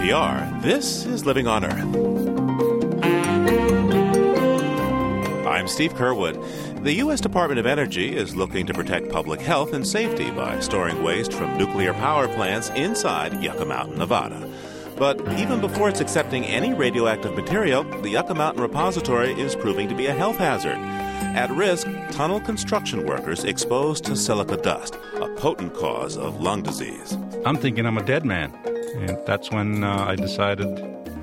NPR, this is Living on Earth. I'm Steve Curwood. The U.S. Department of Energy is looking to protect public health and safety by storing waste from nuclear power plants inside Yucca Mountain, Nevada. But even before it's accepting any radioactive material, the Yucca Mountain Repository is proving to be a health hazard. At risk, tunnel construction workers exposed to silica dust, a potent cause of lung disease. I'm thinking I'm a dead man. And that's when uh, I decided,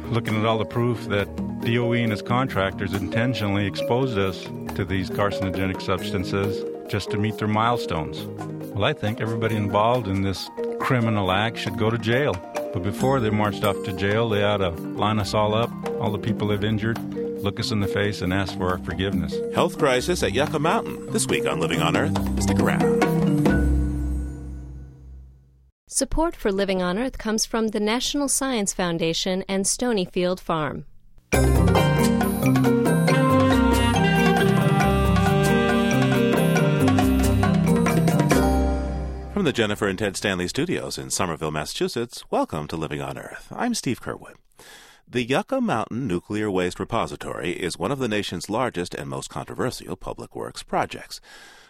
looking at all the proof, that DOE and its contractors intentionally exposed us to these carcinogenic substances just to meet their milestones. Well, I think everybody involved in this criminal act should go to jail. But before they marched off to jail, they ought to line us all up, all the people they've injured, look us in the face, and ask for our forgiveness. Health crisis at Yucca Mountain this week on Living on Earth. Stick around. Support for Living on Earth comes from the National Science Foundation and Stonyfield Farm. From the Jennifer and Ted Stanley studios in Somerville, Massachusetts, welcome to Living on Earth. I'm Steve Curwood. The Yucca Mountain Nuclear Waste Repository is one of the nation's largest and most controversial public works projects.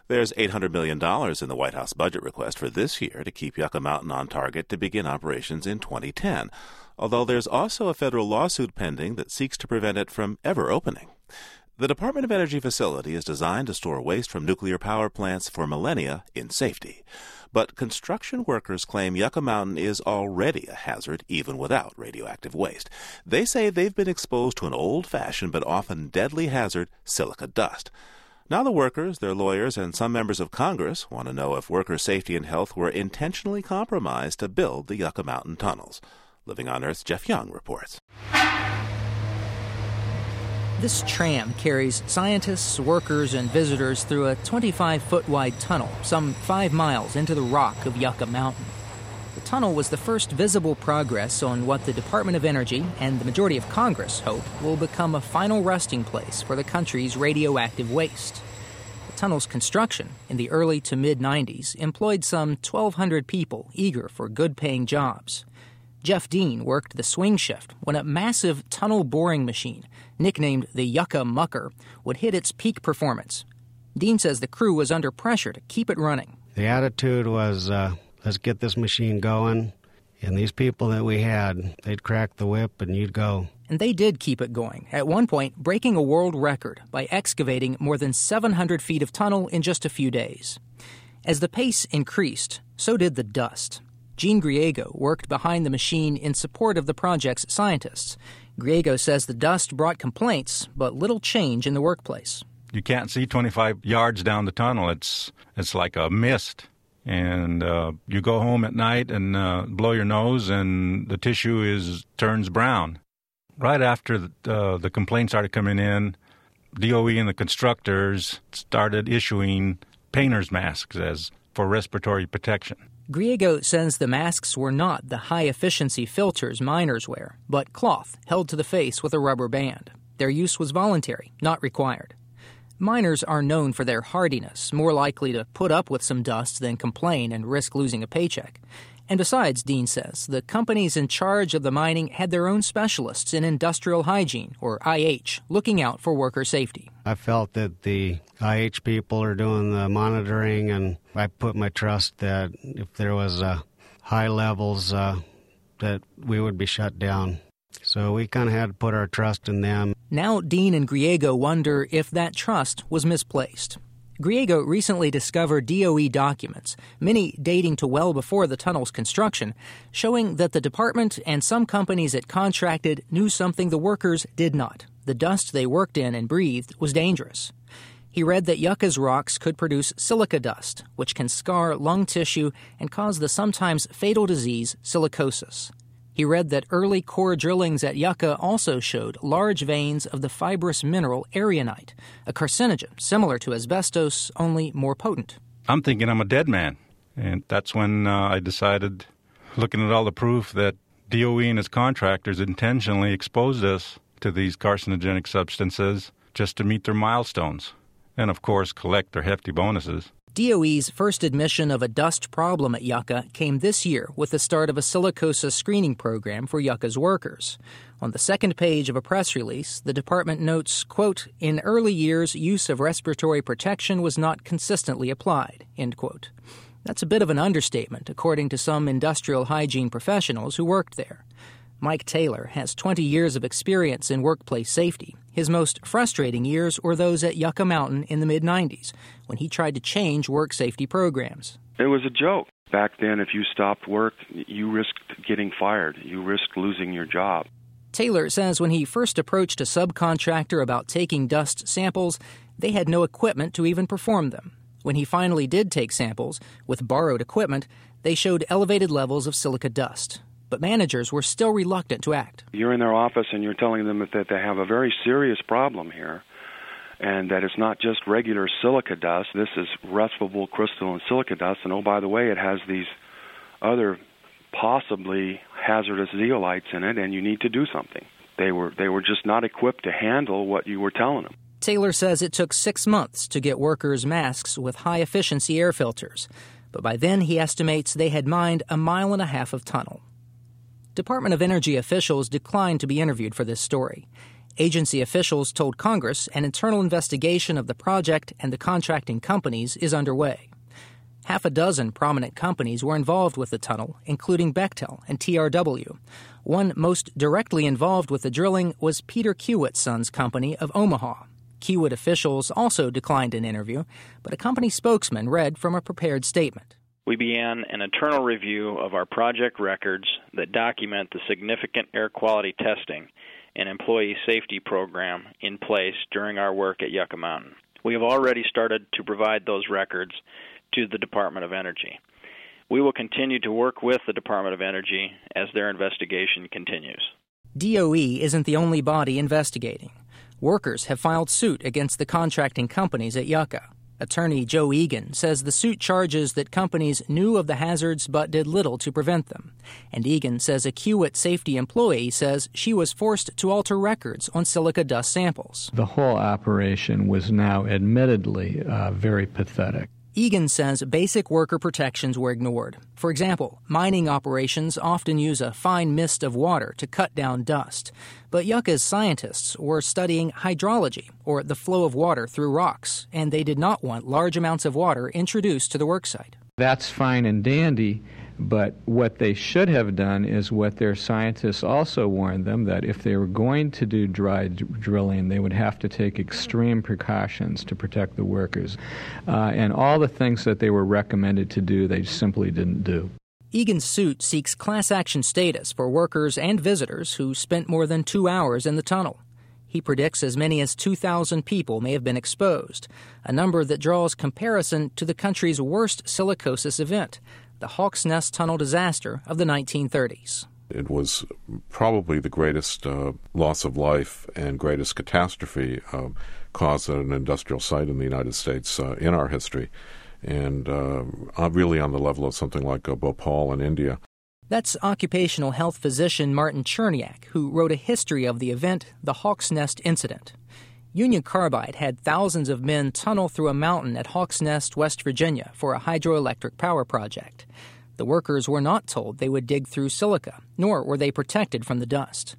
There's $800 million in the White House budget request for this year to keep Yucca Mountain on target to begin operations in 2010, although there's also a federal lawsuit pending that seeks to prevent it from ever opening. The Department of Energy facility is designed to store waste from nuclear power plants for millennia in safety. But construction workers claim Yucca Mountain is already a hazard even without radioactive waste. They say they've been exposed to an old fashioned but often deadly hazard, silica dust. Now, the workers, their lawyers, and some members of Congress want to know if worker safety and health were intentionally compromised to build the Yucca Mountain tunnels. Living on Earth's Jeff Young reports. This tram carries scientists, workers, and visitors through a 25 foot wide tunnel, some five miles into the rock of Yucca Mountain. The tunnel was the first visible progress on what the Department of Energy and the majority of Congress hope will become a final resting place for the country's radioactive waste. The tunnel's construction in the early to mid 90s employed some 1,200 people eager for good paying jobs. Jeff Dean worked the swing shift when a massive tunnel boring machine, nicknamed the Yucca Mucker, would hit its peak performance. Dean says the crew was under pressure to keep it running. The attitude was uh, let's get this machine going. And these people that we had, they'd crack the whip and you'd go. And they did keep it going, at one point breaking a world record by excavating more than 700 feet of tunnel in just a few days. As the pace increased, so did the dust. Gene Griego worked behind the machine in support of the project's scientists. Griego says the dust brought complaints, but little change in the workplace. You can't see 25 yards down the tunnel. It's it's like a mist, and uh, you go home at night and uh, blow your nose, and the tissue is turns brown. Right after the, uh, the complaints started coming in, DOE and the constructors started issuing painters masks as for respiratory protection. Griego says the masks were not the high efficiency filters miners wear, but cloth held to the face with a rubber band. Their use was voluntary, not required. Miners are known for their hardiness, more likely to put up with some dust than complain and risk losing a paycheck. And besides, Dean says, the companies in charge of the mining had their own specialists in industrial hygiene, or IH, looking out for worker safety. I felt that the IH people are doing the monitoring, and I put my trust that if there was uh, high levels, uh, that we would be shut down. So we kind of had to put our trust in them. Now, Dean and Griego wonder if that trust was misplaced. Griego recently discovered DOE documents, many dating to well before the tunnel's construction, showing that the department and some companies it contracted knew something the workers did not. The dust they worked in and breathed was dangerous. He read that Yucca's rocks could produce silica dust, which can scar lung tissue and cause the sometimes fatal disease silicosis. He read that early core drillings at Yucca also showed large veins of the fibrous mineral erionite, a carcinogen similar to asbestos, only more potent. I'm thinking I'm a dead man. And that's when uh, I decided, looking at all the proof, that DOE and its contractors intentionally exposed us to these carcinogenic substances just to meet their milestones and, of course, collect their hefty bonuses. DOE's first admission of a dust problem at Yucca came this year with the start of a silicosis screening program for Yucca's workers. On the second page of a press release, the department notes, quote, "In early years, use of respiratory protection was not consistently applied." End quote. That's a bit of an understatement, according to some industrial hygiene professionals who worked there. Mike Taylor has 20 years of experience in workplace safety. His most frustrating years were those at Yucca Mountain in the mid 90s, when he tried to change work safety programs. It was a joke. Back then, if you stopped work, you risked getting fired, you risked losing your job. Taylor says when he first approached a subcontractor about taking dust samples, they had no equipment to even perform them. When he finally did take samples, with borrowed equipment, they showed elevated levels of silica dust but managers were still reluctant to act. You're in their office and you're telling them that they have a very serious problem here and that it's not just regular silica dust. This is respirable crystalline silica dust, and oh, by the way, it has these other possibly hazardous zeolites in it, and you need to do something. They were they were just not equipped to handle what you were telling them. Taylor says it took six months to get workers masks with high efficiency air filters, but by then he estimates they had mined a mile and a half of tunnel. Department of Energy officials declined to be interviewed for this story. Agency officials told Congress an internal investigation of the project and the contracting companies is underway. Half a dozen prominent companies were involved with the tunnel, including Bechtel and TRW. One most directly involved with the drilling was Peter Kiewit's son's company of Omaha. Kiewit officials also declined an interview, but a company spokesman read from a prepared statement we began an internal review of our project records that document the significant air quality testing and employee safety program in place during our work at Yucca Mountain. We have already started to provide those records to the Department of Energy. We will continue to work with the Department of Energy as their investigation continues. DOE isn't the only body investigating. Workers have filed suit against the contracting companies at Yucca. Attorney Joe Egan says the suit charges that companies knew of the hazards but did little to prevent them. And Egan says a Kiewit safety employee says she was forced to alter records on silica dust samples. The whole operation was now admittedly uh, very pathetic. Egan says basic worker protections were ignored. For example, mining operations often use a fine mist of water to cut down dust. But Yucca's scientists were studying hydrology, or the flow of water through rocks, and they did not want large amounts of water introduced to the worksite. That's fine and dandy, but what they should have done is what their scientists also warned them that if they were going to do dry d- drilling, they would have to take extreme precautions to protect the workers. Uh, and all the things that they were recommended to do, they simply didn't do. Egan's suit seeks class action status for workers and visitors who spent more than two hours in the tunnel. He predicts as many as 2,000 people may have been exposed, a number that draws comparison to the country's worst silicosis event, the Hawks Nest Tunnel disaster of the 1930s. It was probably the greatest uh, loss of life and greatest catastrophe uh, caused at an industrial site in the United States uh, in our history, and uh, really on the level of something like uh, Bhopal in India. That's occupational health physician Martin Cherniack, who wrote a history of the event, the Hawks Nest incident. Union Carbide had thousands of men tunnel through a mountain at Hawks Nest, West Virginia, for a hydroelectric power project. The workers were not told they would dig through silica, nor were they protected from the dust.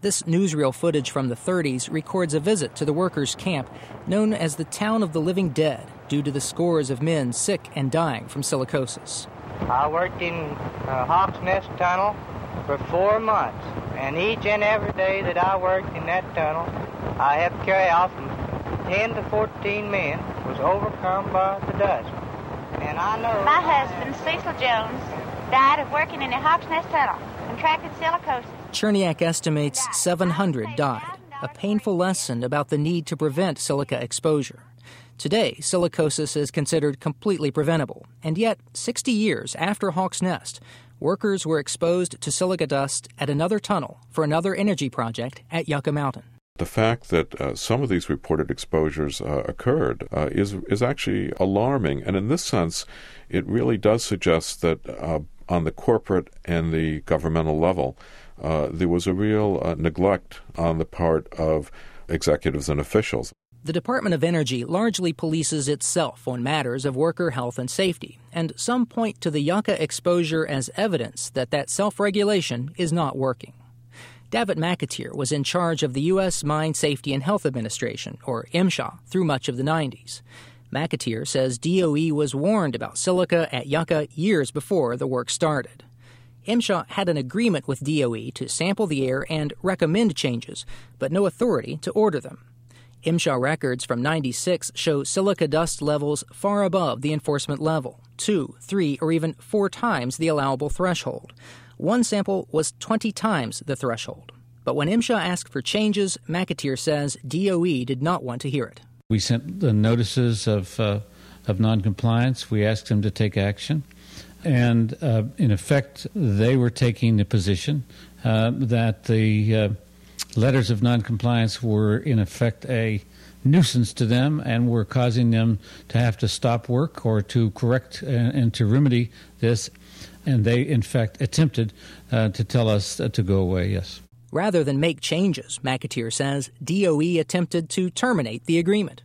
This newsreel footage from the 30s records a visit to the workers' camp known as the Town of the Living Dead due to the scores of men sick and dying from silicosis. I worked in uh, Hawks Nest Tunnel for four months, and each and every day that I worked in that tunnel, I have to carry off from 10 to 14 men was overcome by the dust. And I know... My husband, Cecil Jones, died of working in the Hawks Nest Tunnel, contracted silicosis. Cherniack estimates 700 died, a painful lesson about the need to prevent silica exposure. Today, silicosis is considered completely preventable, and yet, 60 years after Hawks Nest, workers were exposed to silica dust at another tunnel for another energy project at Yucca Mountain. The fact that uh, some of these reported exposures uh, occurred uh, is is actually alarming, and in this sense, it really does suggest that uh, on the corporate and the governmental level, uh, there was a real uh, neglect on the part of executives and officials. The Department of Energy largely polices itself on matters of worker health and safety, and some point to the yucca exposure as evidence that that self regulation is not working. Davitt McAteer was in charge of the U.S. Mine Safety and Health Administration, or MSHA, through much of the 90s. McAteer says DOE was warned about silica at Yucca years before the work started. MSHA had an agreement with DOE to sample the air and recommend changes, but no authority to order them. MSHA records from 96 show silica dust levels far above the enforcement level, two, three, or even four times the allowable threshold. One sample was 20 times the threshold. But when MSHA asked for changes, McAteer says DOE did not want to hear it. We sent the notices of, uh, of noncompliance. We asked them to take action. And uh, in effect, they were taking the position uh, that the uh, letters of noncompliance were, in effect, a nuisance to them and were causing them to have to stop work or to correct and, and to remedy this. And they, in fact, attempted uh, to tell us to go away, yes. Rather than make changes, McAteer says, DOE attempted to terminate the agreement.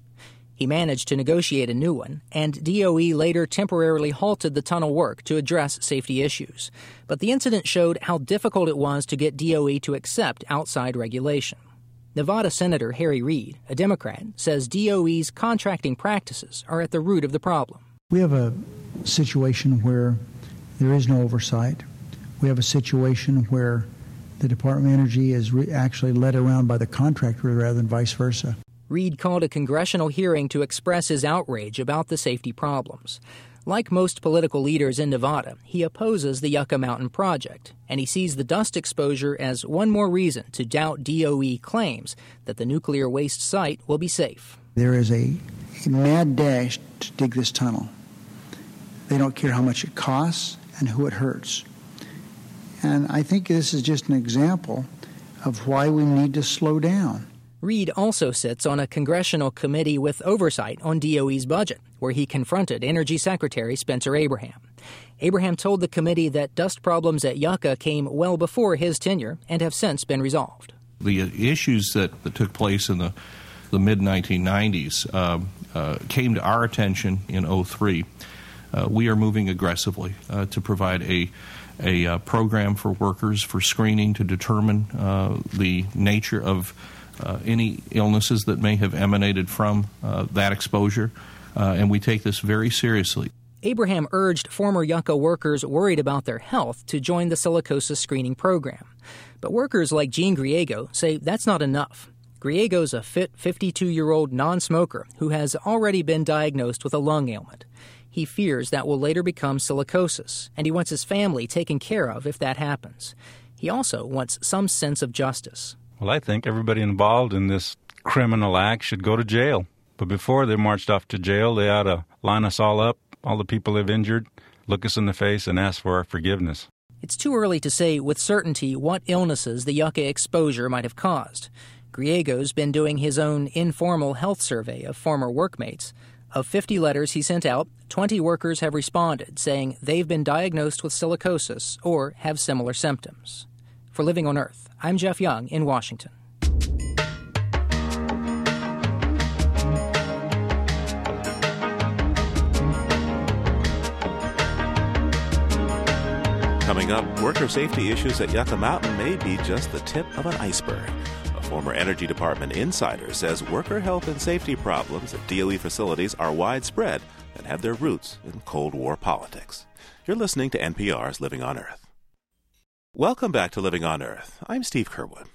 He managed to negotiate a new one, and DOE later temporarily halted the tunnel work to address safety issues. But the incident showed how difficult it was to get DOE to accept outside regulation. Nevada Senator Harry Reid, a Democrat, says DOE's contracting practices are at the root of the problem. We have a situation where there is no oversight. We have a situation where the Department of Energy is re- actually led around by the contractor rather than vice versa. Reid called a congressional hearing to express his outrage about the safety problems. Like most political leaders in Nevada, he opposes the Yucca Mountain project, and he sees the dust exposure as one more reason to doubt DOE claims that the nuclear waste site will be safe. There is a, a mad dash to dig this tunnel. They don't care how much it costs and who it hurts. And I think this is just an example of why we need to slow down. Reid also sits on a congressional committee with oversight on DOE's budget, where he confronted Energy Secretary Spencer Abraham. Abraham told the committee that dust problems at Yucca came well before his tenure and have since been resolved. The issues that, that took place in the, the mid 1990s uh, uh, came to our attention in 03. Uh, we are moving aggressively uh, to provide a a uh, program for workers for screening to determine uh, the nature of any illnesses that may have emanated from uh, that exposure, uh, and we take this very seriously. Abraham urged former Yucca workers worried about their health to join the silicosis screening program. But workers like Gene Griego say that's not enough. Griego's a fit 52 year old non smoker who has already been diagnosed with a lung ailment. He fears that will later become silicosis, and he wants his family taken care of if that happens. He also wants some sense of justice. Well, I think everybody involved in this criminal act should go to jail. But before they're marched off to jail, they ought to line us all up, all the people they've injured, look us in the face, and ask for our forgiveness. It's too early to say with certainty what illnesses the yucca exposure might have caused. Griego's been doing his own informal health survey of former workmates. Of 50 letters he sent out, 20 workers have responded saying they've been diagnosed with silicosis or have similar symptoms. For Living on Earth, I'm Jeff Young in Washington. Coming up, worker safety issues at Yucca Mountain may be just the tip of an iceberg. A former Energy Department insider says worker health and safety problems at DOE facilities are widespread and have their roots in Cold War politics. You're listening to NPR's Living on Earth. Welcome back to Living on Earth. I'm Steve Curwood.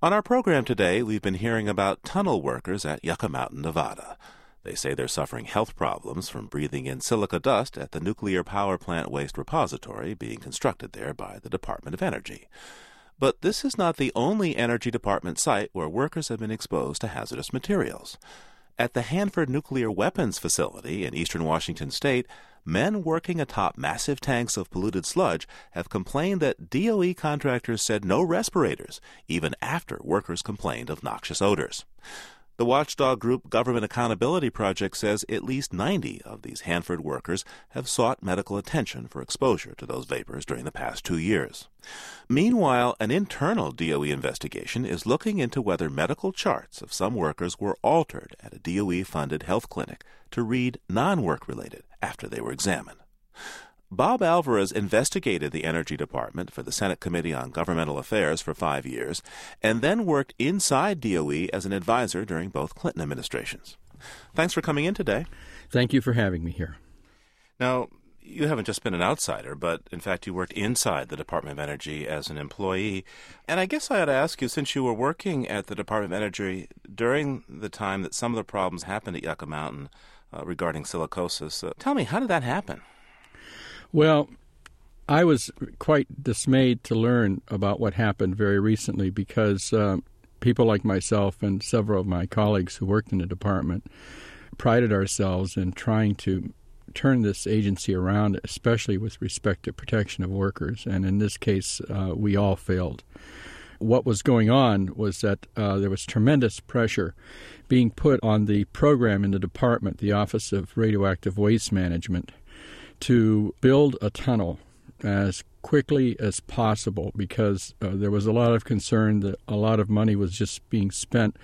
On our program today, we've been hearing about tunnel workers at Yucca Mountain, Nevada. They say they're suffering health problems from breathing in silica dust at the nuclear power plant waste repository being constructed there by the Department of Energy. But this is not the only Energy Department site where workers have been exposed to hazardous materials. At the Hanford Nuclear Weapons Facility in eastern Washington state, men working atop massive tanks of polluted sludge have complained that DOE contractors said no respirators, even after workers complained of noxious odors. The watchdog group Government Accountability Project says at least 90 of these Hanford workers have sought medical attention for exposure to those vapors during the past two years. Meanwhile, an internal DOE investigation is looking into whether medical charts of some workers were altered at a DOE funded health clinic to read non work related after they were examined. Bob Alvarez investigated the Energy Department for the Senate Committee on Governmental Affairs for five years, and then worked inside DOE as an advisor during both Clinton administrations. Thanks for coming in today. Thank you for having me here. Now, you haven't just been an outsider, but in fact, you worked inside the Department of Energy as an employee. And I guess I ought to ask you, since you were working at the Department of Energy during the time that some of the problems happened at Yucca Mountain uh, regarding silicosis, uh, tell me, how did that happen? Well, I was quite dismayed to learn about what happened very recently because uh, people like myself and several of my colleagues who worked in the department prided ourselves in trying to turn this agency around, especially with respect to protection of workers. And in this case, uh, we all failed. What was going on was that uh, there was tremendous pressure being put on the program in the department, the Office of Radioactive Waste Management to build a tunnel as quickly as possible because uh, there was a lot of concern that a lot of money was just being spent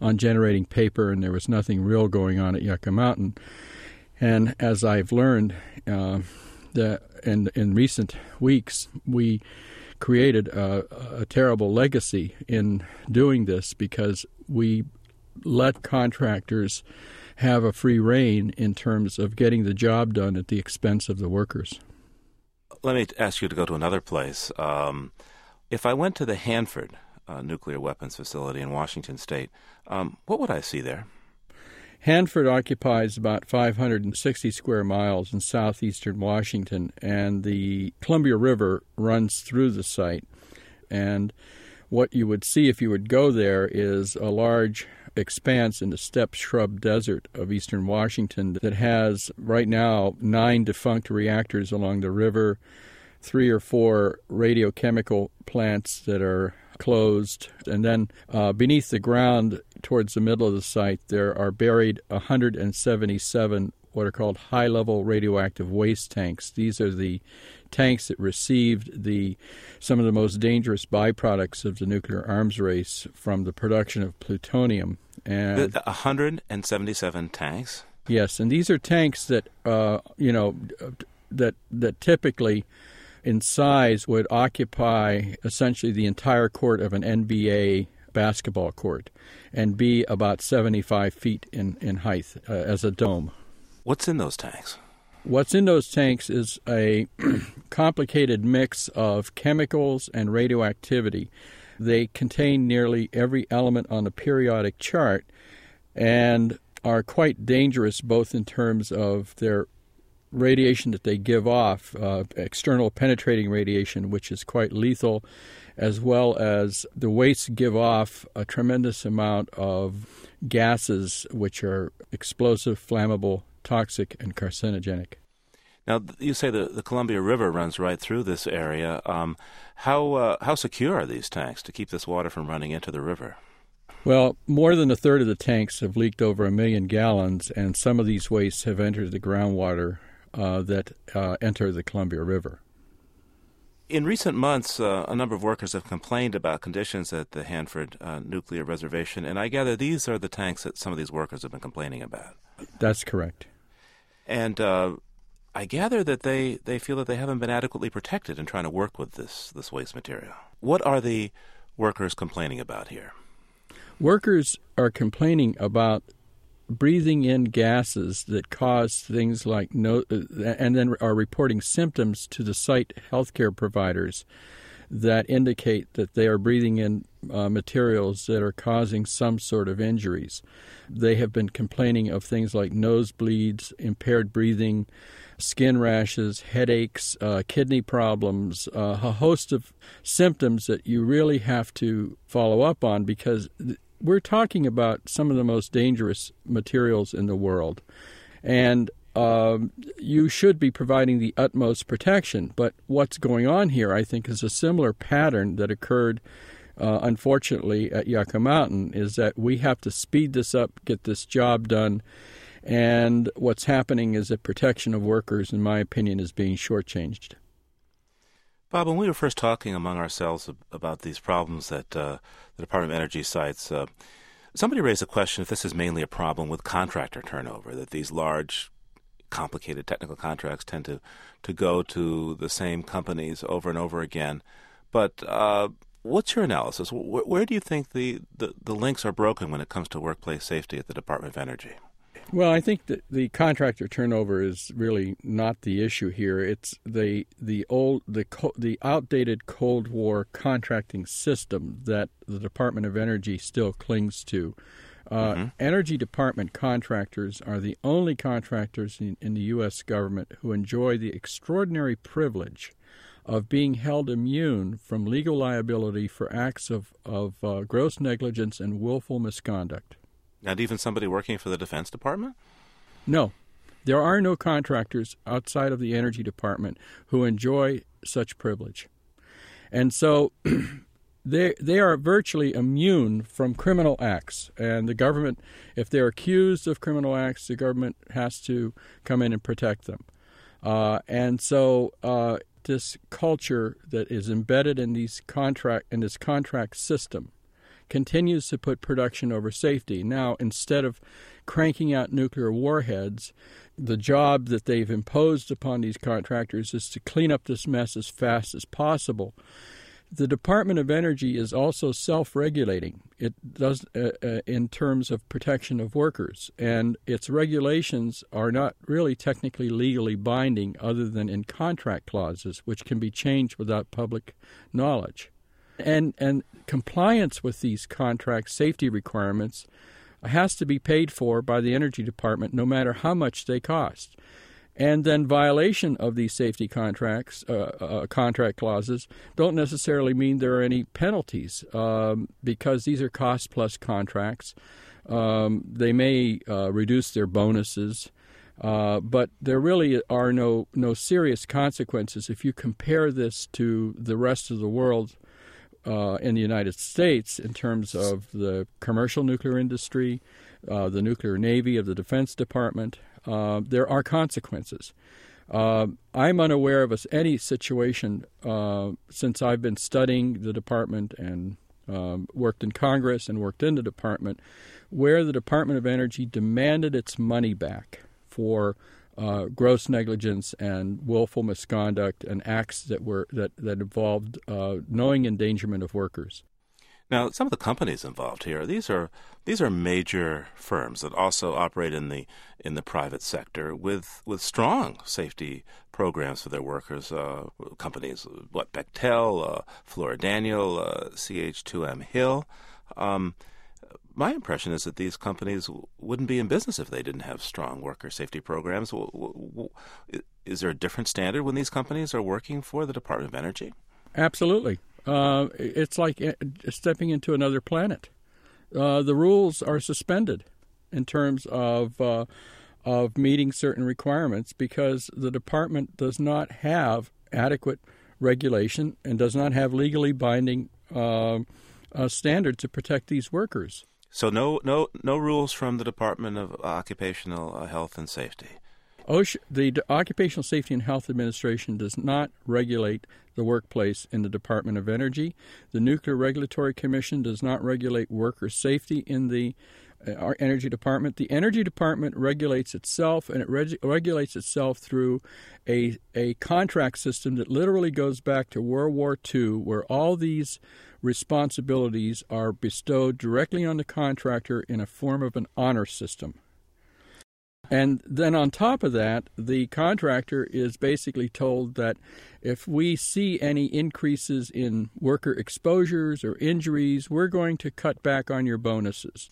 on generating paper and there was nothing real going on at Yucca Mountain. And as I've learned uh, that in, in recent weeks, we created a, a terrible legacy in doing this because we let contractors have a free rein in terms of getting the job done at the expense of the workers. Let me ask you to go to another place. Um, if I went to the Hanford uh, nuclear weapons facility in Washington state, um, what would I see there? Hanford occupies about 560 square miles in southeastern Washington, and the Columbia River runs through the site. And what you would see if you would go there is a large expanse in the steppe shrub desert of eastern Washington that has right now nine defunct reactors along the river, three or four radiochemical plants that are closed, and then uh, beneath the ground towards the middle of the site there are buried 177 what are called high level radioactive waste tanks. These are the tanks that received the some of the most dangerous byproducts of the nuclear arms race from the production of plutonium. And 177 tanks. Yes, and these are tanks that uh, you know that that typically in size would occupy essentially the entire court of an NBA basketball court and be about 75 feet in, in height uh, as a dome. What's in those tanks? What's in those tanks is a complicated mix of chemicals and radioactivity. They contain nearly every element on the periodic chart and are quite dangerous both in terms of their radiation that they give off, uh, external penetrating radiation, which is quite lethal, as well as the wastes give off a tremendous amount of gases which are explosive, flammable, toxic and carcinogenic. Now, you say the, the Columbia River runs right through this area. Um, how uh, how secure are these tanks to keep this water from running into the river? Well, more than a third of the tanks have leaked over a million gallons, and some of these wastes have entered the groundwater uh, that uh, enter the Columbia River. In recent months, uh, a number of workers have complained about conditions at the Hanford uh, Nuclear Reservation, and I gather these are the tanks that some of these workers have been complaining about. That's correct. And uh, I gather that they, they feel that they haven't been adequately protected in trying to work with this, this waste material. What are the workers complaining about here? Workers are complaining about breathing in gases that cause things like no, and then are reporting symptoms to the site healthcare providers that indicate that they are breathing in uh, materials that are causing some sort of injuries. They have been complaining of things like nosebleeds, impaired breathing, skin rashes, headaches, uh, kidney problems, uh, a host of symptoms that you really have to follow up on because we're talking about some of the most dangerous materials in the world. And um, you should be providing the utmost protection. But what's going on here, I think, is a similar pattern that occurred uh, unfortunately, at Yucca Mountain is that we have to speed this up, get this job done. And what's happening is that protection of workers, in my opinion, is being shortchanged. Bob, when we were first talking among ourselves about these problems that uh, the Department of Energy cites, uh, somebody raised a question if this is mainly a problem with contractor turnover, that these large, complicated technical contracts tend to, to go to the same companies over and over again. But uh, what's your analysis? Where, where do you think the, the, the links are broken when it comes to workplace safety at the Department of Energy? Well, I think that the contractor turnover is really not the issue here. It's the the old the the outdated Cold War contracting system that the Department of Energy still clings to. Uh, mm-hmm. Energy Department contractors are the only contractors in, in the U.S. government who enjoy the extraordinary privilege of being held immune from legal liability for acts of, of uh, gross negligence and willful misconduct. Not even somebody working for the Defense Department? No. There are no contractors outside of the Energy Department who enjoy such privilege. And so they they are virtually immune from criminal acts and the government if they're accused of criminal acts the government has to come in and protect them uh, and so uh, this culture that is embedded in these contract in this contract system continues to put production over safety. Now, instead of cranking out nuclear warheads, the job that they've imposed upon these contractors is to clean up this mess as fast as possible. The Department of Energy is also self-regulating. It does uh, uh, in terms of protection of workers, and its regulations are not really technically legally binding, other than in contract clauses, which can be changed without public knowledge. And and compliance with these contract safety requirements has to be paid for by the Energy Department, no matter how much they cost. And then violation of these safety contracts, uh, uh, contract clauses, don't necessarily mean there are any penalties um, because these are cost plus contracts. Um, they may uh, reduce their bonuses, uh, but there really are no no serious consequences if you compare this to the rest of the world uh, in the United States in terms of the commercial nuclear industry, uh, the nuclear navy of the Defense Department. Uh, there are consequences. Uh, I'm unaware of any situation uh, since I've been studying the department and um, worked in Congress and worked in the department where the Department of Energy demanded its money back for uh, gross negligence and willful misconduct and acts that were that that involved uh, knowing endangerment of workers. Now, some of the companies involved here these are these are major firms that also operate in the in the private sector with with strong safety programs for their workers. Uh, companies, what Bechtel, uh, Fluor Daniel, uh, CH2M Hill. Um, my impression is that these companies wouldn't be in business if they didn't have strong worker safety programs. Is there a different standard when these companies are working for the Department of Energy? Absolutely. Uh, it's like uh, stepping into another planet. Uh, the rules are suspended in terms of uh, of meeting certain requirements because the department does not have adequate regulation and does not have legally binding uh, uh, standard to protect these workers. So no no no rules from the Department of Occupational uh, Health and Safety. OSHA, the Occupational Safety and Health Administration does not regulate the workplace in the Department of Energy. The Nuclear Regulatory Commission does not regulate worker safety in the uh, our Energy Department. The Energy Department regulates itself, and it reg- regulates itself through a a contract system that literally goes back to World War II, where all these responsibilities are bestowed directly on the contractor in a form of an honor system. And then on top of that, the contractor is basically told that if we see any increases in worker exposures or injuries, we're going to cut back on your bonuses.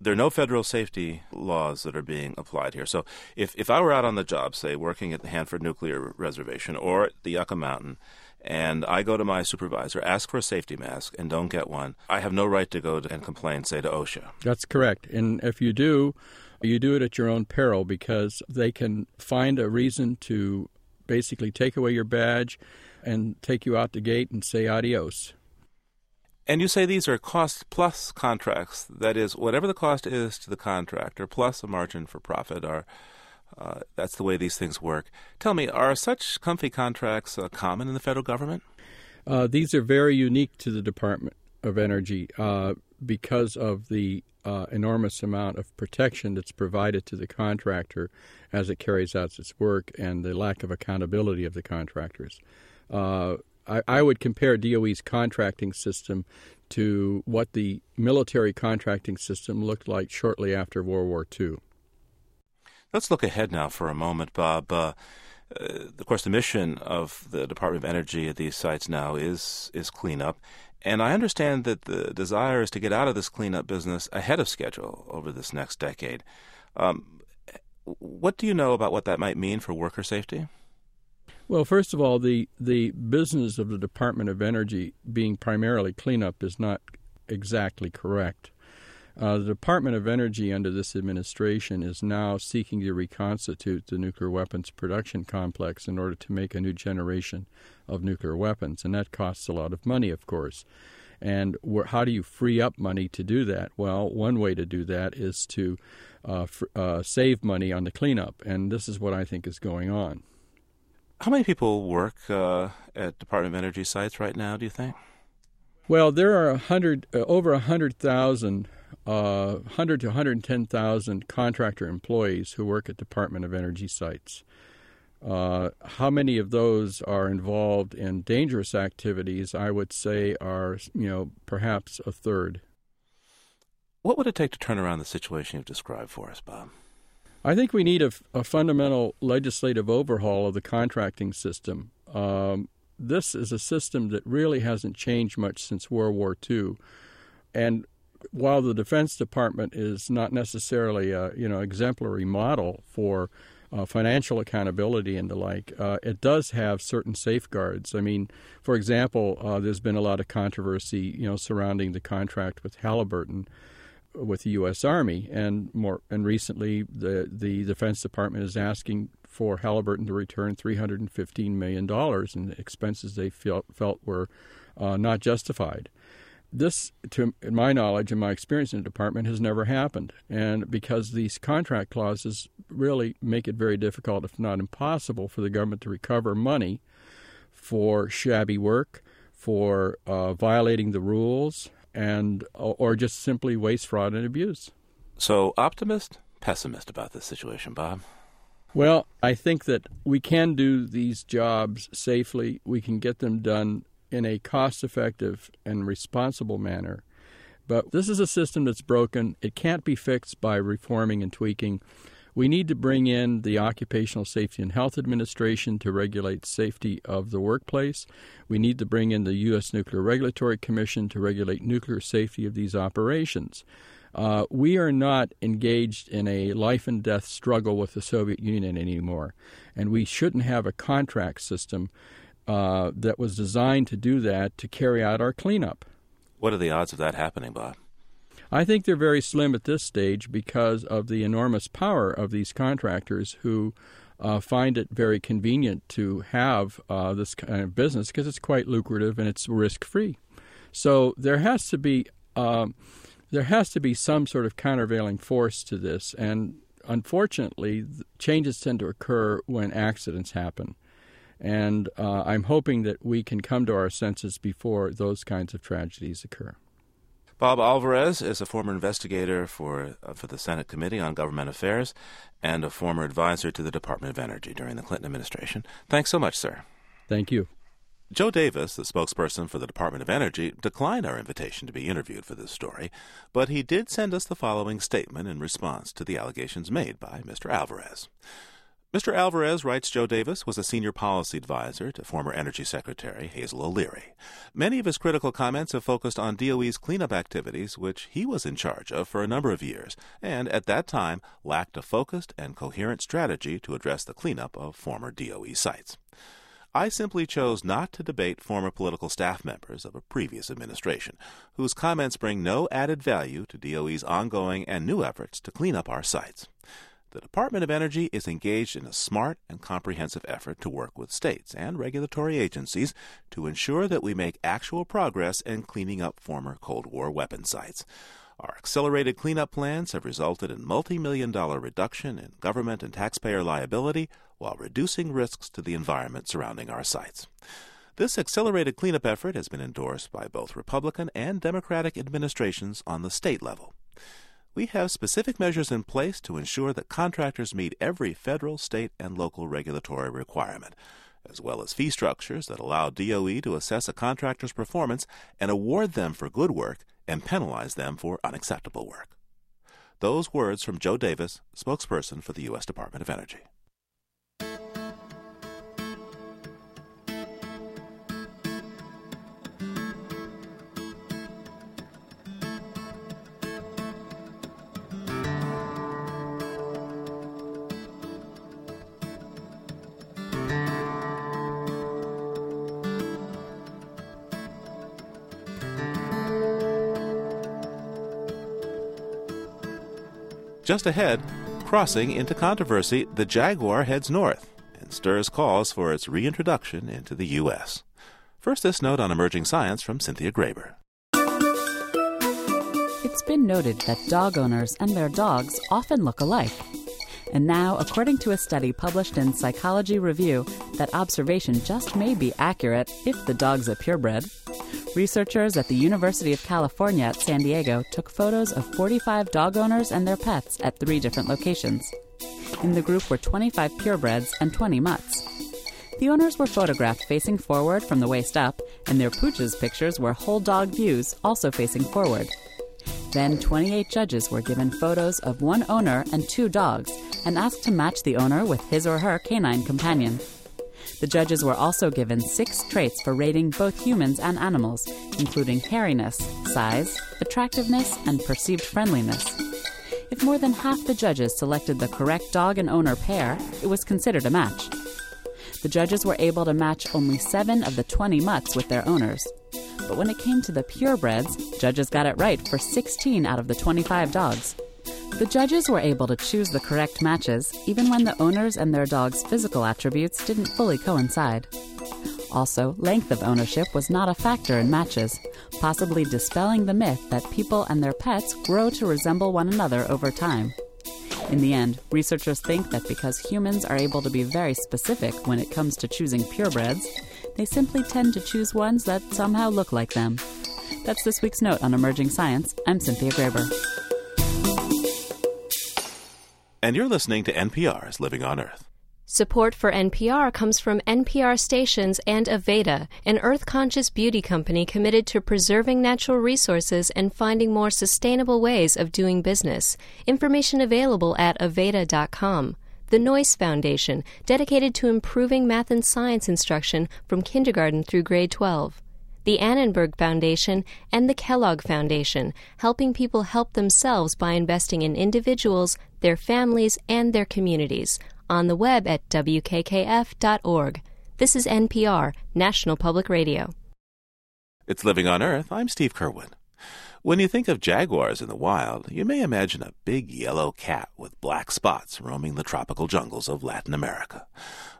There are no federal safety laws that are being applied here. So if, if I were out on the job, say working at the Hanford Nuclear Reservation or at the Yucca Mountain, and I go to my supervisor, ask for a safety mask, and don't get one, I have no right to go to, and complain, say, to OSHA. That's correct. And if you do, you do it at your own peril because they can find a reason to basically take away your badge and take you out the gate and say adios. And you say these are cost plus contracts. That is, whatever the cost is to the contractor plus a margin for profit. Are uh, that's the way these things work. Tell me, are such comfy contracts uh, common in the federal government? Uh, these are very unique to the Department of Energy uh, because of the uh, enormous amount of protection that's provided to the contractor as it carries out its work and the lack of accountability of the contractors. Uh, I, I, would compare DOE's contracting system to what the military contracting system looked like shortly after World War II. Let's look ahead now for a moment, Bob. Uh, uh, of course, the mission of the Department of Energy at these sites now is is cleanup, and I understand that the desire is to get out of this cleanup business ahead of schedule over this next decade. Um, what do you know about what that might mean for worker safety? Well, first of all, the the business of the Department of Energy being primarily cleanup is not exactly correct. Uh, the Department of Energy under this administration is now seeking to reconstitute the nuclear weapons production complex in order to make a new generation of nuclear weapons, and that costs a lot of money, of course. And how do you free up money to do that? Well, one way to do that is to uh, fr- uh, save money on the cleanup, and this is what I think is going on. How many people work uh, at Department of Energy sites right now? Do you think? Well, there are a hundred, uh, over a hundred thousand, uh, hundred to one hundred ten thousand contractor employees who work at Department of Energy sites. Uh, how many of those are involved in dangerous activities? I would say are you know perhaps a third. What would it take to turn around the situation you've described for us, Bob? I think we need a, a fundamental legislative overhaul of the contracting system. Um, this is a system that really hasn't changed much since World War II, and while the Defense Department is not necessarily a you know exemplary model for uh, financial accountability and the like, uh, it does have certain safeguards. I mean, for example, uh, there's been a lot of controversy you know surrounding the contract with Halliburton with the U.S. Army, and more and recently, the the Defense Department is asking for Halliburton to return 315 million dollars in expenses they felt felt were uh, not justified. This, to my knowledge and my experience in the department, has never happened, and because these contract clauses really make it very difficult, if not impossible, for the government to recover money for shabby work, for uh, violating the rules, and or just simply waste, fraud, and abuse. So, optimist, pessimist about this situation, Bob? Well, I think that we can do these jobs safely. We can get them done in a cost effective and responsible manner. But this is a system that's broken. It can't be fixed by reforming and tweaking. We need to bring in the Occupational Safety and Health Administration to regulate safety of the workplace. We need to bring in the U.S. Nuclear Regulatory Commission to regulate nuclear safety of these operations. Uh, we are not engaged in a life and death struggle with the Soviet Union anymore, and we shouldn't have a contract system uh, that was designed to do that to carry out our cleanup. What are the odds of that happening, Bob? I think they're very slim at this stage because of the enormous power of these contractors who uh, find it very convenient to have uh, this kind of business because it's quite lucrative and it's risk free. So there has to be um, there has to be some sort of countervailing force to this, and unfortunately, changes tend to occur when accidents happen. And uh, I'm hoping that we can come to our senses before those kinds of tragedies occur. Bob Alvarez is a former investigator for uh, for the Senate Committee on Government Affairs and a former advisor to the Department of Energy during the Clinton administration. Thanks so much, sir. Thank you. Joe Davis, the spokesperson for the Department of Energy, declined our invitation to be interviewed for this story, but he did send us the following statement in response to the allegations made by Mr. Alvarez. Mr. Alvarez, writes Joe Davis, was a senior policy advisor to former Energy Secretary Hazel O'Leary. Many of his critical comments have focused on DOE's cleanup activities, which he was in charge of for a number of years, and at that time lacked a focused and coherent strategy to address the cleanup of former DOE sites. I simply chose not to debate former political staff members of a previous administration, whose comments bring no added value to DOE's ongoing and new efforts to clean up our sites. The Department of Energy is engaged in a smart and comprehensive effort to work with states and regulatory agencies to ensure that we make actual progress in cleaning up former Cold War weapon sites. Our accelerated cleanup plans have resulted in multi million dollar reduction in government and taxpayer liability while reducing risks to the environment surrounding our sites. This accelerated cleanup effort has been endorsed by both Republican and Democratic administrations on the state level we have specific measures in place to ensure that contractors meet every federal, state, and local regulatory requirement, as well as fee structures that allow DOE to assess a contractor's performance and award them for good work and penalize them for unacceptable work. Those words from Joe Davis, spokesperson for the U.S. Department of Energy. Just ahead, crossing into controversy, the Jaguar heads north and stirs calls for its reintroduction into the U.S. First, this note on emerging science from Cynthia Graber. It's been noted that dog owners and their dogs often look alike. And now, according to a study published in Psychology Review, that observation just may be accurate if the dog's a purebred. Researchers at the University of California at San Diego took photos of 45 dog owners and their pets at three different locations. In the group were 25 purebreds and 20 mutts. The owners were photographed facing forward from the waist up, and their pooches pictures were whole dog views, also facing forward. Then 28 judges were given photos of one owner and two dogs and asked to match the owner with his or her canine companion. The judges were also given six traits for rating both humans and animals, including hairiness, size, attractiveness, and perceived friendliness. If more than half the judges selected the correct dog and owner pair, it was considered a match. The judges were able to match only seven of the 20 mutts with their owners. But when it came to the purebreds, judges got it right for 16 out of the 25 dogs. The judges were able to choose the correct matches even when the owners and their dogs' physical attributes didn't fully coincide. Also, length of ownership was not a factor in matches, possibly dispelling the myth that people and their pets grow to resemble one another over time. In the end, researchers think that because humans are able to be very specific when it comes to choosing purebreds, they simply tend to choose ones that somehow look like them. That's this week's note on emerging science. I'm Cynthia Graber. And you're listening to NPR's Living on Earth. Support for NPR comes from NPR stations and Aveda, an earth conscious beauty company committed to preserving natural resources and finding more sustainable ways of doing business. Information available at Aveda.com the Noyce Foundation, dedicated to improving math and science instruction from kindergarten through grade 12. The Annenberg Foundation and the Kellogg Foundation, helping people help themselves by investing in individuals, their families, and their communities. On the web at wkkf.org. This is NPR, National Public Radio. It's Living on Earth. I'm Steve Curwood. When you think of jaguars in the wild, you may imagine a big yellow cat with black spots roaming the tropical jungles of Latin America.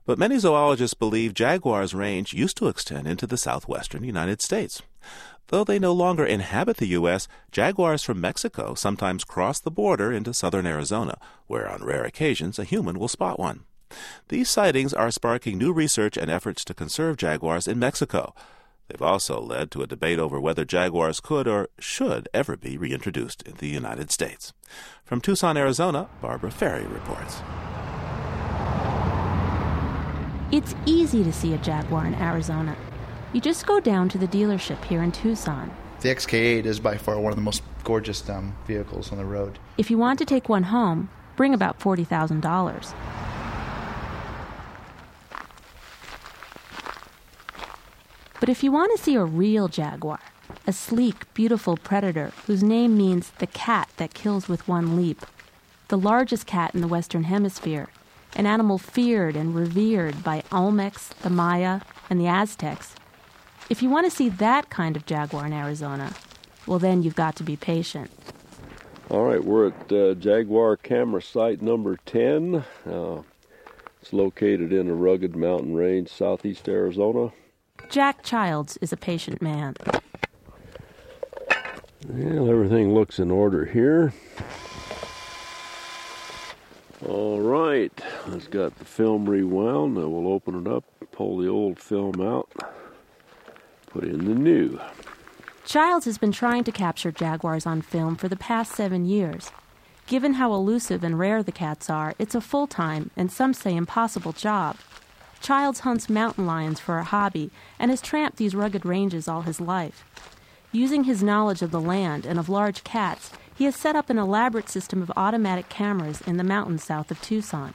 But many zoologists believe jaguars' range used to extend into the southwestern United States. Though they no longer inhabit the U.S., jaguars from Mexico sometimes cross the border into southern Arizona, where on rare occasions a human will spot one. These sightings are sparking new research and efforts to conserve jaguars in Mexico. They've also led to a debate over whether jaguars could or should ever be reintroduced in the United States. From Tucson, Arizona, Barbara Ferry reports. It's easy to see a Jaguar in Arizona. You just go down to the dealership here in Tucson. The XK8 is by far one of the most gorgeous um, vehicles on the road. If you want to take one home, bring about $40,000. But if you want to see a real jaguar, a sleek, beautiful predator whose name means the cat that kills with one leap, the largest cat in the Western Hemisphere, an animal feared and revered by Olmecs, the Maya, and the Aztecs, if you want to see that kind of jaguar in Arizona, well, then you've got to be patient. All right, we're at uh, Jaguar camera site number 10. Uh, it's located in a rugged mountain range southeast Arizona. Jack Childs is a patient man. Well, everything looks in order here. Right, it's got the film rewound. Now we'll open it up, pull the old film out, put in the new. Childs has been trying to capture jaguars on film for the past seven years. Given how elusive and rare the cats are, it's a full time and some say impossible job. Childs hunts mountain lions for a hobby and has tramped these rugged ranges all his life. Using his knowledge of the land and of large cats, he has set up an elaborate system of automatic cameras in the mountains south of Tucson.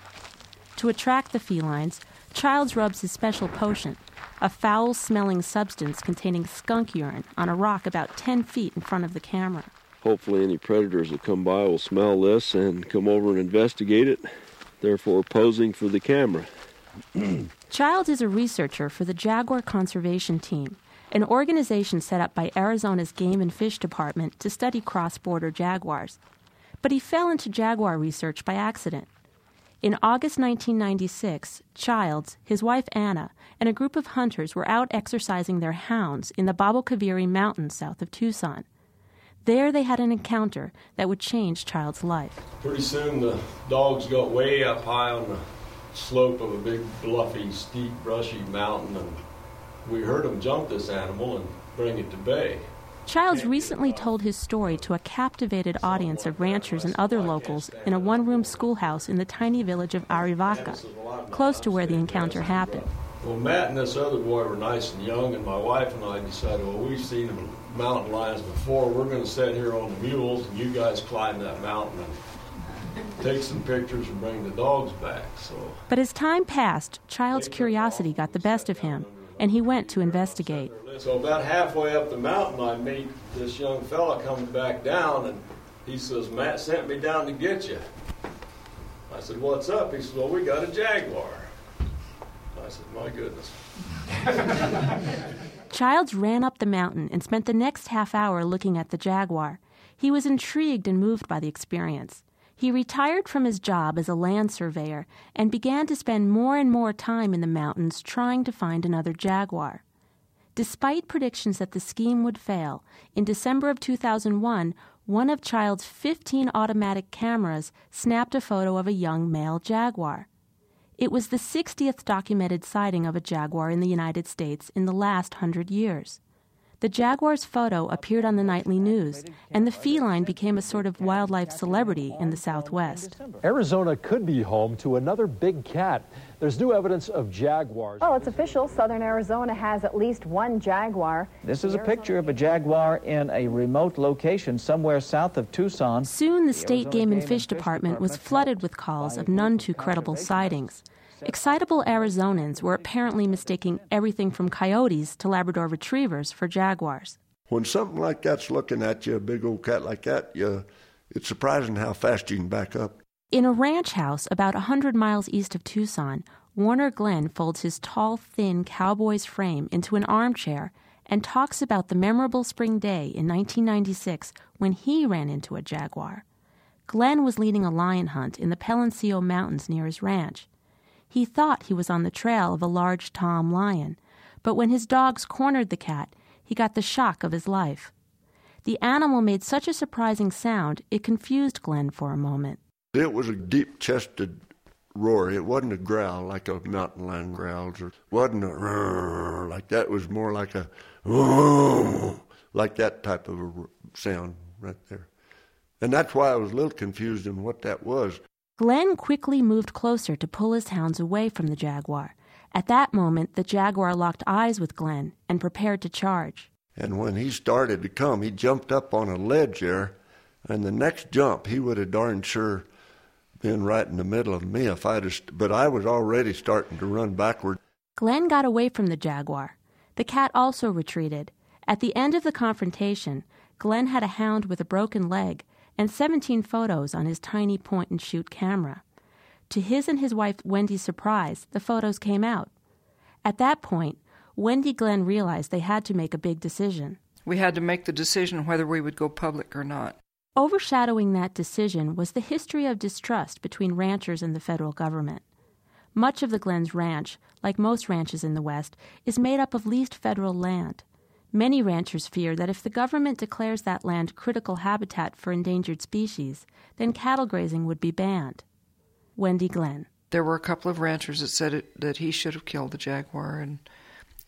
To attract the felines, Childs rubs his special potion, a foul smelling substance containing skunk urine, on a rock about 10 feet in front of the camera. Hopefully, any predators that come by will smell this and come over and investigate it, therefore, posing for the camera. Childs is a researcher for the Jaguar Conservation Team, an organization set up by Arizona's Game and Fish Department to study cross border jaguars. But he fell into jaguar research by accident. In August 1996, Childs, his wife Anna, and a group of hunters were out exercising their hounds in the Baboquivari Mountains south of Tucson. There they had an encounter that would change Child's life. Pretty soon the dogs got way up high on the slope of a big, bluffy, steep, brushy mountain, and we heard them jump this animal and bring it to bay. Childs recently told his story to a captivated audience of ranchers and other locals in a one room schoolhouse in the tiny village of Arivaca, close to where the encounter happened. Well, Matt and this other boy were nice and young, and my wife and I decided, well, we've seen mountain lions before. We're going to sit here on the mules, and you guys climb that mountain and take some pictures and bring the dogs back. So. But as time passed, Child's curiosity got the best of him, and he went to investigate. So about halfway up the mountain, I meet this young fella coming back down, and he says, Matt sent me down to get you. I said, What's up? He said, Well, we got a Jaguar. I said, My goodness. Childs ran up the mountain and spent the next half hour looking at the Jaguar. He was intrigued and moved by the experience. He retired from his job as a land surveyor and began to spend more and more time in the mountains trying to find another Jaguar. Despite predictions that the scheme would fail, in December of 2001, one of Child's 15 automatic cameras snapped a photo of a young male Jaguar. It was the 60th documented sighting of a jaguar in the United States in the last hundred years. The jaguar's photo appeared on the nightly news, and the feline became a sort of wildlife celebrity in the Southwest. Arizona could be home to another big cat. There's new evidence of jaguars. Well, it's official. Southern Arizona has at least one jaguar. This is a picture of a jaguar in a remote location somewhere south of Tucson. Soon, the State Game and Fish Department was flooded with calls of none too credible sightings. Excitable Arizonans were apparently mistaking everything from coyotes to Labrador retrievers for jaguars. When something like that's looking at you, a big old cat like that, you, it's surprising how fast you can back up. In a ranch house about a 100 miles east of Tucson, Warner Glenn folds his tall, thin cowboy's frame into an armchair and talks about the memorable spring day in 1996 when he ran into a jaguar. Glenn was leading a lion hunt in the Peloncillo Mountains near his ranch. He thought he was on the trail of a large tom lion, but when his dogs cornered the cat, he got the shock of his life. The animal made such a surprising sound, it confused Glenn for a moment. It was a deep chested roar. It wasn't a growl like a mountain lion growls, or wasn't a roar like that. It was more like a like that type of a sound right there. And that's why I was a little confused in what that was. Glenn quickly moved closer to pull his hounds away from the jaguar. At that moment, the jaguar locked eyes with Glenn and prepared to charge. And when he started to come, he jumped up on a ledge there, and the next jump, he would have darn sure been right in the middle of me if I'd have, but I was already starting to run backward. Glenn got away from the jaguar. The cat also retreated. At the end of the confrontation, Glenn had a hound with a broken leg and 17 photos on his tiny point and shoot camera. To his and his wife Wendy's surprise, the photos came out. At that point, Wendy Glenn realized they had to make a big decision. We had to make the decision whether we would go public or not. Overshadowing that decision was the history of distrust between ranchers and the federal government. Much of the Glenns' Ranch, like most ranches in the West, is made up of leased federal land. Many ranchers fear that if the government declares that land critical habitat for endangered species, then cattle grazing would be banned. Wendy Glenn. There were a couple of ranchers that said it, that he should have killed the jaguar and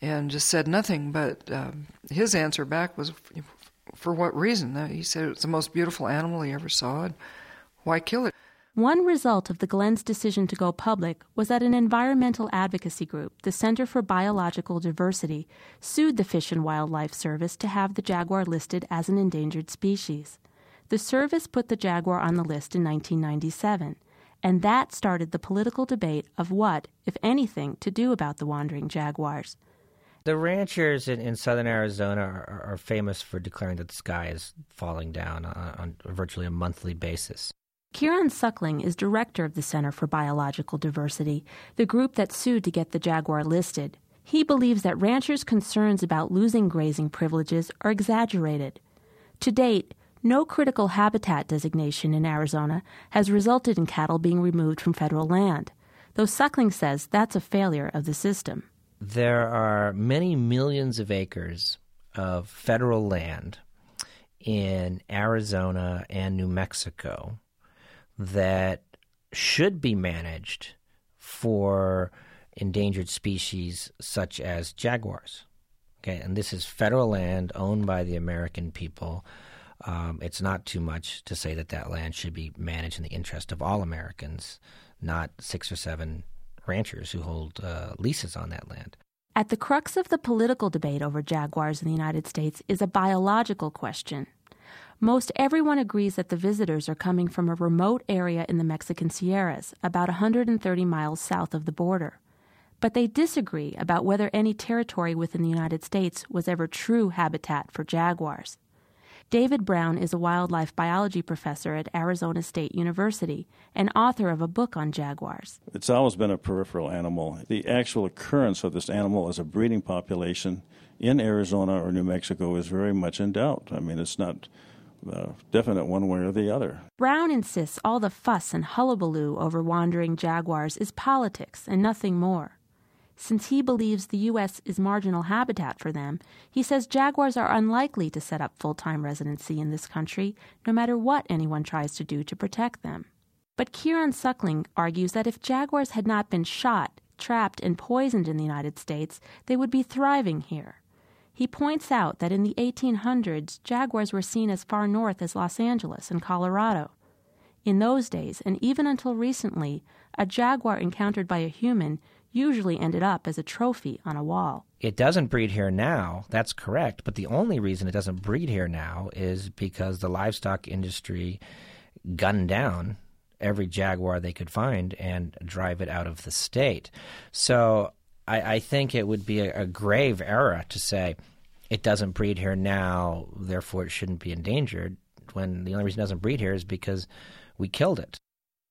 and just said nothing. But um, his answer back was, for what reason? He said it's the most beautiful animal he ever saw. And why kill it? One result of the Glenns' decision to go public was that an environmental advocacy group, the Center for Biological Diversity, sued the Fish and Wildlife Service to have the jaguar listed as an endangered species. The service put the jaguar on the list in 1997, and that started the political debate of what, if anything, to do about the wandering jaguars. The ranchers in, in southern Arizona are, are, famous for declaring that the sky is falling down on, on virtually a monthly basis. Kieran Suckling is director of the Center for Biological Diversity, the group that sued to get the jaguar listed. He believes that ranchers' concerns about losing grazing privileges are exaggerated. To date, no critical habitat designation in Arizona has resulted in cattle being removed from federal land, though Suckling says that's a failure of the system. There are many millions of acres of federal land in Arizona and New Mexico that should be managed for endangered species such as jaguars. Okay, and this is federal land owned by the American people. Um, it's not too much to say that that land should be managed in the interest of all Americans, not six or seven ranchers who hold uh, leases on that land. At the crux of the political debate over jaguars in the United States is a biological question. Most everyone agrees that the visitors are coming from a remote area in the Mexican Sierras, about 130 miles south of the border. But they disagree about whether any territory within the United States was ever true habitat for jaguars. David Brown is a wildlife biology professor at Arizona State University and author of a book on jaguars. It's always been a peripheral animal. The actual occurrence of this animal as a breeding population in Arizona or New Mexico is very much in doubt. I mean, it's not uh, definite one way or the other. Brown insists all the fuss and hullabaloo over wandering jaguars is politics and nothing more. Since he believes the U.S. is marginal habitat for them, he says jaguars are unlikely to set up full time residency in this country, no matter what anyone tries to do to protect them. But Kieran Suckling argues that if jaguars had not been shot, trapped, and poisoned in the United States, they would be thriving here. He points out that in the 1800s, jaguars were seen as far north as Los Angeles and Colorado. In those days, and even until recently, a jaguar encountered by a human usually ended up as a trophy on a wall. It doesn't breed here now, that's correct, but the only reason it doesn't breed here now is because the livestock industry gunned down every jaguar they could find and drive it out of the state. So I, I think it would be a, a grave error to say it doesn't breed here now, therefore it shouldn't be endangered, when the only reason it doesn't breed here is because we killed it.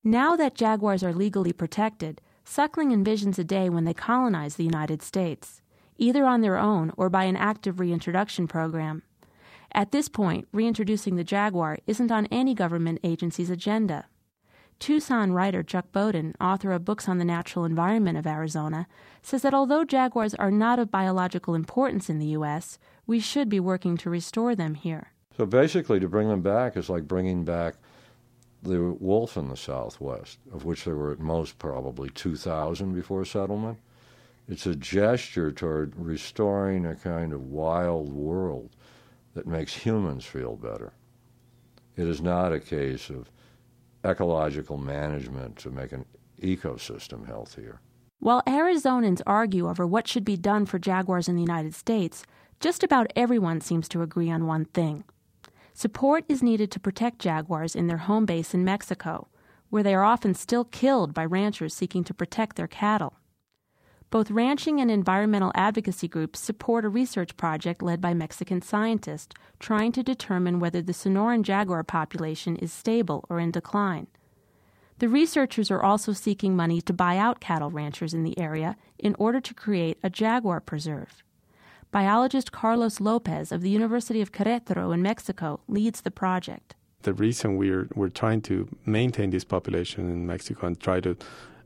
Now that jaguars are legally protected, Suckling envisions a day when they colonize the United States, either on their own or by an active reintroduction program. At this point, reintroducing the jaguar isn't on any government agency's agenda. Tucson writer Chuck Bowden, author of books on the natural environment of Arizona, says that although jaguars are not of biological importance in the U.S., we should be working to restore them here. So basically, to bring them back is like bringing back the wolf in the Southwest, of which there were at most probably 2,000 before settlement. It's a gesture toward restoring a kind of wild world that makes humans feel better. It is not a case of ecological management to make an ecosystem healthier. While Arizonans argue over what should be done for jaguars in the United States, just about everyone seems to agree on one thing. Support is needed to protect jaguars in their home base in Mexico, where they are often still killed by ranchers seeking to protect their cattle. Both ranching and environmental advocacy groups support a research project led by Mexican scientists trying to determine whether the Sonoran jaguar population is stable or in decline. The researchers are also seeking money to buy out cattle ranchers in the area in order to create a jaguar preserve. Biologist Carlos Lopez of the University of Querétaro in Mexico leads the project. the reason we're we're trying to maintain this population in Mexico and try to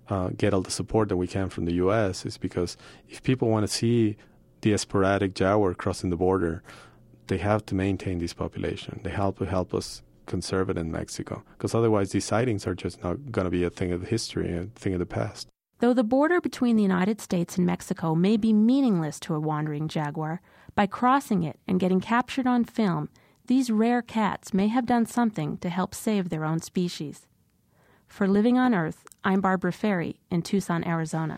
uh, get all the support that we can from the U.S. is because if people want to see the sporadic jaguar crossing the border, they have to maintain this population. They help help us conserve it in Mexico because otherwise these sightings are just not going to be a thing of history, a thing of the past. Though the border between the United States and Mexico may be meaningless to a wandering jaguar, by crossing it and getting captured on film, these rare cats may have done something to help save their own species. For Living on Earth, I'm Barbara Ferry in Tucson, Arizona.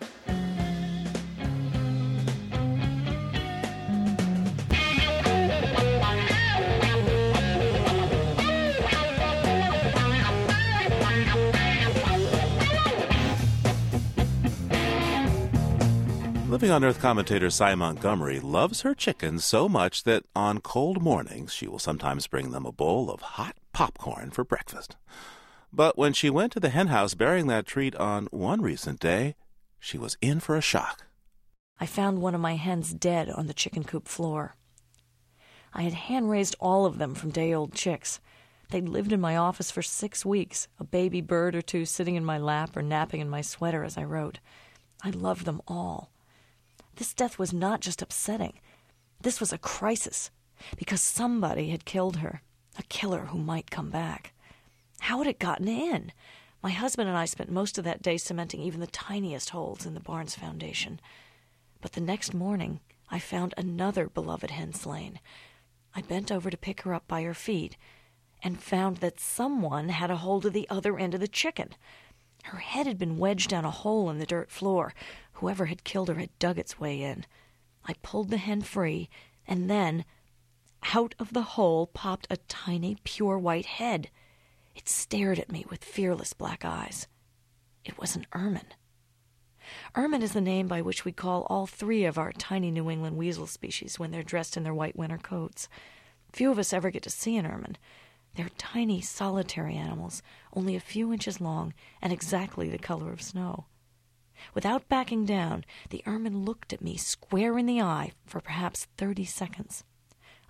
Living on Earth commentator Sy Montgomery loves her chickens so much that on cold mornings she will sometimes bring them a bowl of hot popcorn for breakfast. But when she went to the henhouse bearing that treat on one recent day, she was in for a shock. I found one of my hens dead on the chicken coop floor. I had hand raised all of them from day old chicks. They'd lived in my office for six weeks, a baby bird or two sitting in my lap or napping in my sweater as I wrote. I loved them all. This death was not just upsetting, this was a crisis, because somebody had killed her, a killer who might come back. How had it gotten in? My husband and I spent most of that day cementing even the tiniest holes in the barn's foundation. But the next morning, I found another beloved hen slain. I bent over to pick her up by her feet and found that someone had a hold of the other end of the chicken. Her head had been wedged down a hole in the dirt floor. Whoever had killed her had dug its way in. I pulled the hen free, and then, out of the hole popped a tiny, pure white head. It stared at me with fearless black eyes. It was an ermine. Ermine is the name by which we call all three of our tiny New England weasel species when they're dressed in their white winter coats. Few of us ever get to see an ermine. They're tiny, solitary animals, only a few inches long and exactly the color of snow. Without backing down, the ermine looked at me square in the eye for perhaps thirty seconds.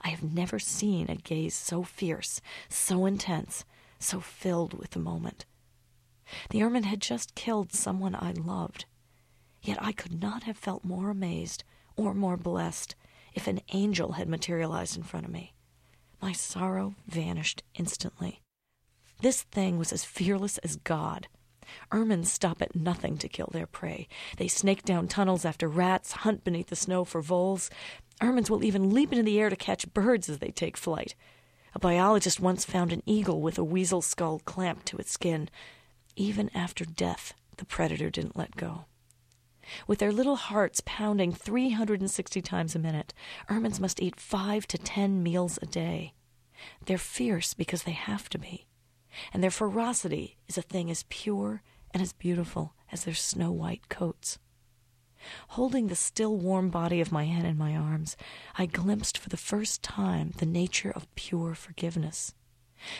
I have never seen a gaze so fierce, so intense, so filled with the moment. The ermine had just killed someone I loved. Yet I could not have felt more amazed or more blessed if an angel had materialized in front of me. My sorrow vanished instantly. This thing was as fearless as God. Ermines stop at nothing to kill their prey. They snake down tunnels after rats, hunt beneath the snow for voles. Ermines will even leap into the air to catch birds as they take flight. A biologist once found an eagle with a weasel skull clamped to its skin. Even after death, the predator didn't let go. With their little hearts pounding 360 times a minute, ermines must eat five to ten meals a day. They're fierce because they have to be and their ferocity is a thing as pure and as beautiful as their snow white coats. Holding the still warm body of my hen in my arms, I glimpsed for the first time the nature of pure forgiveness.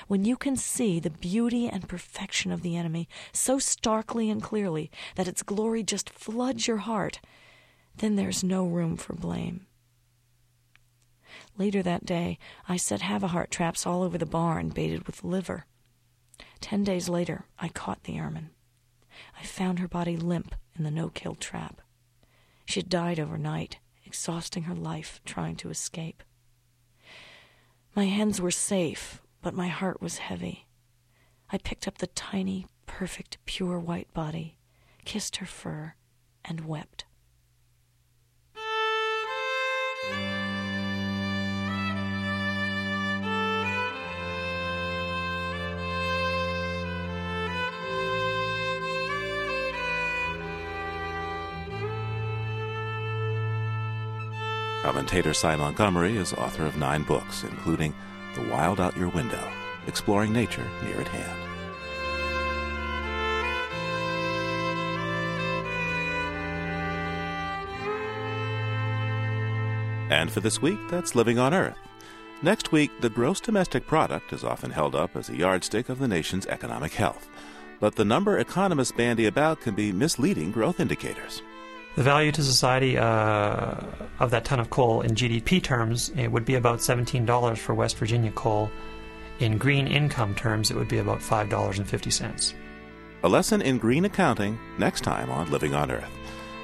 When you can see the beauty and perfection of the enemy so starkly and clearly that its glory just floods your heart, then there's no room for blame. Later that day, I set Havahart traps all over the barn baited with liver. Ten days later, I caught the ermine. I found her body limp in the no kill trap. She had died overnight, exhausting her life trying to escape. My hands were safe, but my heart was heavy. I picked up the tiny, perfect, pure white body, kissed her fur, and wept. Commentator Sy Montgomery is author of nine books, including The Wild Out Your Window, Exploring Nature Near at Hand. And for this week, that's Living on Earth. Next week, the gross domestic product is often held up as a yardstick of the nation's economic health. But the number economists bandy about can be misleading growth indicators. The value to society uh, of that ton of coal in GDP terms it would be about $17 for West Virginia coal In green income terms, it would be about $5.50. A lesson in green accounting next time on Living on Earth.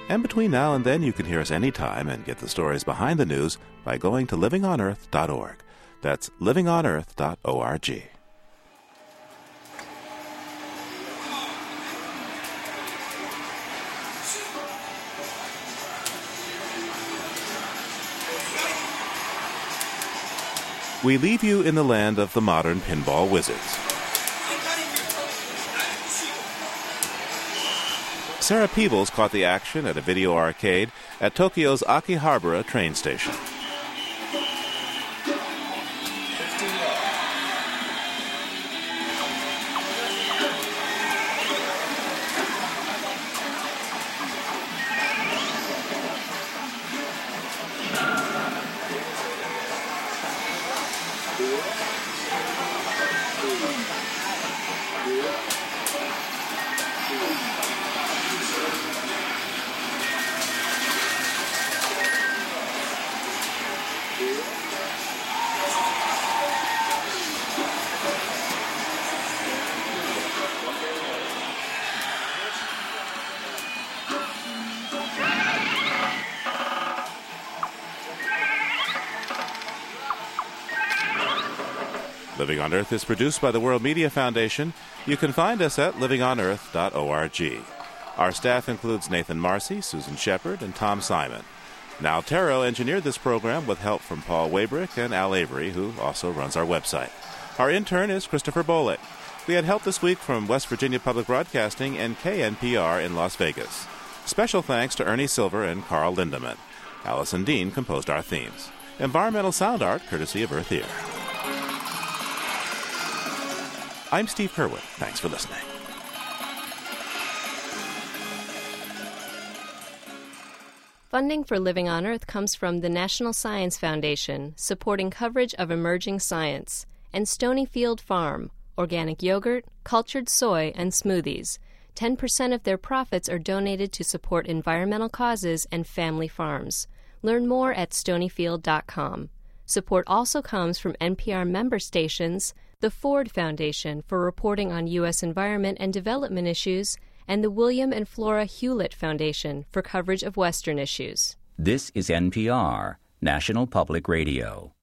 And between now and then, you can hear us anytime and get the stories behind the news by going to livingonearth.org. That's livingonearth.org. We leave you in the land of the modern pinball wizards. Sarah Peebles caught the action at a video arcade at Tokyo's Akihabara train station. Living on Earth is produced by the World Media Foundation. You can find us at livingonearth.org. Our staff includes Nathan Marcy, Susan Shepard, and Tom Simon. Now Taro engineered this program with help from Paul Waybrick and Al Avery, who also runs our website. Our intern is Christopher Bolick. We had help this week from West Virginia Public Broadcasting and KNPR in Las Vegas. Special thanks to Ernie Silver and Carl Lindemann. Allison Dean composed our themes. Environmental sound art courtesy of Earth Ear. I'm Steve Curwood. Thanks for listening. Funding for Living on Earth comes from the National Science Foundation, supporting coverage of emerging science, and Stonyfield Farm, organic yogurt, cultured soy, and smoothies. 10% of their profits are donated to support environmental causes and family farms. Learn more at stonyfield.com. Support also comes from NPR member stations, the Ford Foundation for reporting on U.S. environment and development issues, and the William and Flora Hewlett Foundation for coverage of Western issues. This is NPR, National Public Radio.